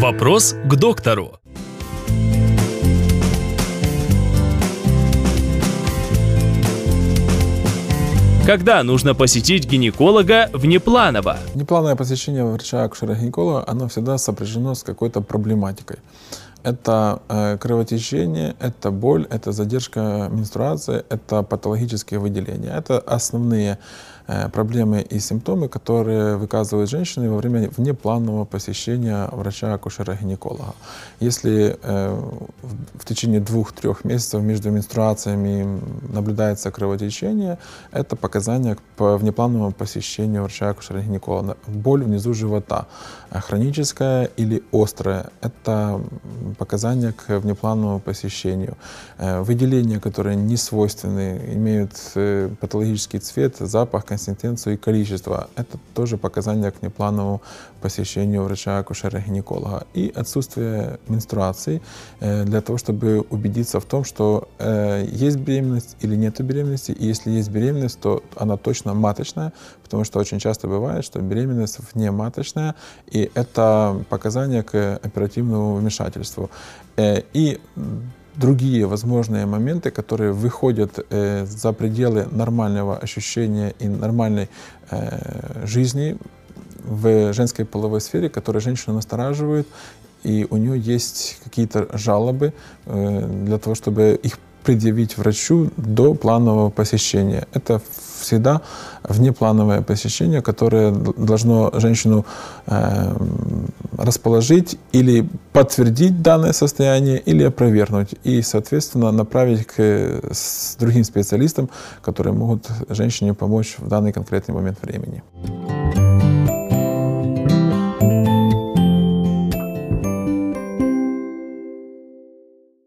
Вопрос к доктору. Когда нужно посетить гинеколога внепланово? Неплановое посещение врача-акушера-гинеколога, оно всегда сопряжено с какой-то проблематикой. Это э, кровотечение, это боль, это задержка менструации, это патологические выделения. Это основные Э, проблемы и симптомы, которые выказывают женщины во время внепланового посещения врача-акушера-гинеколога. Если э, в течение двух-трех месяцев между менструациями наблюдается кровотечение, это показание по внеплановому посещению врача-акушера-гинеколога. Боль внизу живота, хроническая или острая, это показания к внеплановому посещению. Выделения, которые не свойственны, имеют патологический цвет, запах, консистенцию и количество. Это тоже показания к неплановому посещению врача-акушера-гинеколога. И отсутствие менструации э, для того, чтобы убедиться в том, что э, есть беременность или нет беременности. И если есть беременность, то она точно маточная, потому что очень часто бывает, что беременность внематочная, и это показания к оперативному вмешательству. Э, и другие возможные моменты, которые выходят э, за пределы нормального ощущения и нормальной э, жизни в женской половой сфере, которые женщину настораживают, и у нее есть какие-то жалобы для того, чтобы их предъявить врачу до планового посещения. Это всегда внеплановое посещение, которое должно женщину э, расположить или подтвердить данное состояние, или опровергнуть. И, соответственно, направить к другим специалистам, которые могут женщине помочь в данный конкретный момент времени.